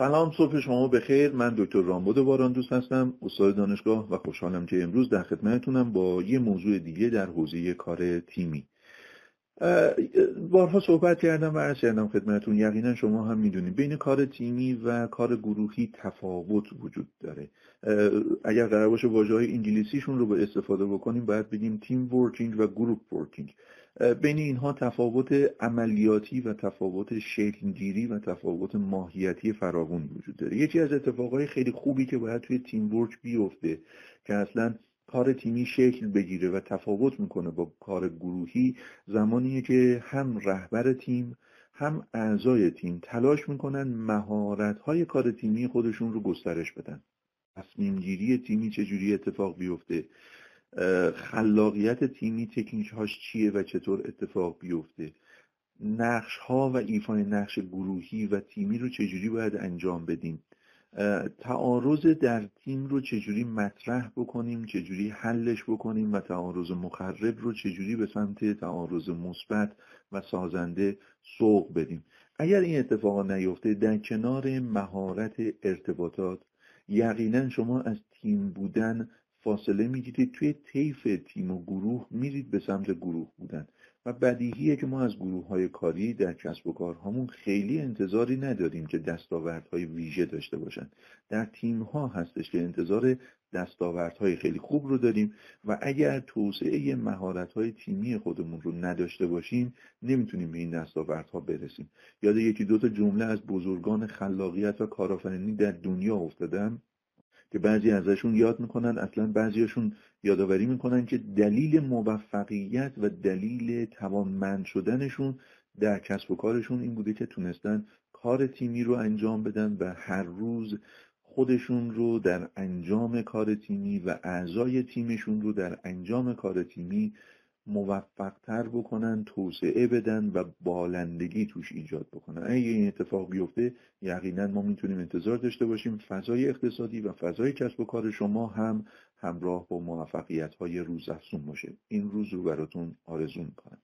سلام صبح شما بخیر من دکتر رامبد باران دوست هستم. استاد دانشگاه و خوشحالم که امروز در خدمتتونم با یه موضوع دیگه در حوزه کار تیمی. بارها صحبت کردم و عرض کردم خدمتون یقینا شما هم می‌دونید بین کار تیمی و کار گروهی تفاوت وجود داره. اگر قرار باشه واژه های انگلیسیشون رو به استفاده بکنیم باید بگیم تیم ورکینگ و گروپ ورکینگ. بین اینها تفاوت عملیاتی و تفاوت شکلگیری و تفاوت ماهیتی فراوانی وجود داره. یکی از اتفاقای خیلی خوبی که باید توی تیم ورک بیفته که اصلا کار تیمی شکل بگیره و تفاوت می‌کنه با کار گروهی زمانیه که هم رهبر تیم هم اعضای تیم تلاش می‌کنن مهارت های کار تیمی خودشون رو گسترش بدن. تصمیم گیری تیمی چجوری اتفاق بیفته؟ خلاقیت تیمی تکنیک هاش چیه و چطور اتفاق بیفته؟ نقش ها و ایفای نقش گروهی و تیمی رو چجوری باید انجام بدیم؟ تعارض در تیم رو چجوری مطرح بکنیم چجوری حلش بکنیم و تعارض مخرب رو چجوری به سمت تعارض مثبت و سازنده سوق بدیم. اگر این اتفاقا نیفته در کنار مهارت ارتباطات یقینا شما از تیم بودن فاصله می‌گیرید. توی طیف تیم و گروه میرید به سمت گروه بودن. و بدیهیه که ما از گروه های کاری در کسب و کارهامون خیلی انتظاری نداریم که دستاوردهای ویژه داشته باشن. در تیم ها هستش که انتظار دستاوردهای خیلی خوب رو داریم و اگر توسعه مهارت های تیمی خودمون رو نداشته باشیم نمی‌تونیم به این دستاوردها برسیم. یاد یکی دوتا جمله از بزرگان خلاقیت و کارآفرینی در دنیا افتادم. که بعضی ازشون یاد می‌کنن اصلا بعضیاشون یادآوری می‌کنن که دلیل موفقیت و دلیل توانمند شدنشون در کسب و کارشون این بوده که تونستن کار تیمی رو انجام بدن و هر روز خودشون رو در انجام کار تیمی و اعضای تیمشون رو در انجام کار تیمی موفقتر بکنن توسعه بدن و بالندگی توش ایجاد بکنن. اگه این اتفاق بیفته یقینا ما می‌تونیم انتظار داشته باشیم. فضای اقتصادی و فضای کسب و کار شما هم همراه با موفقیت های روز باشه. این روز رو براتون آرزو می‌کنم.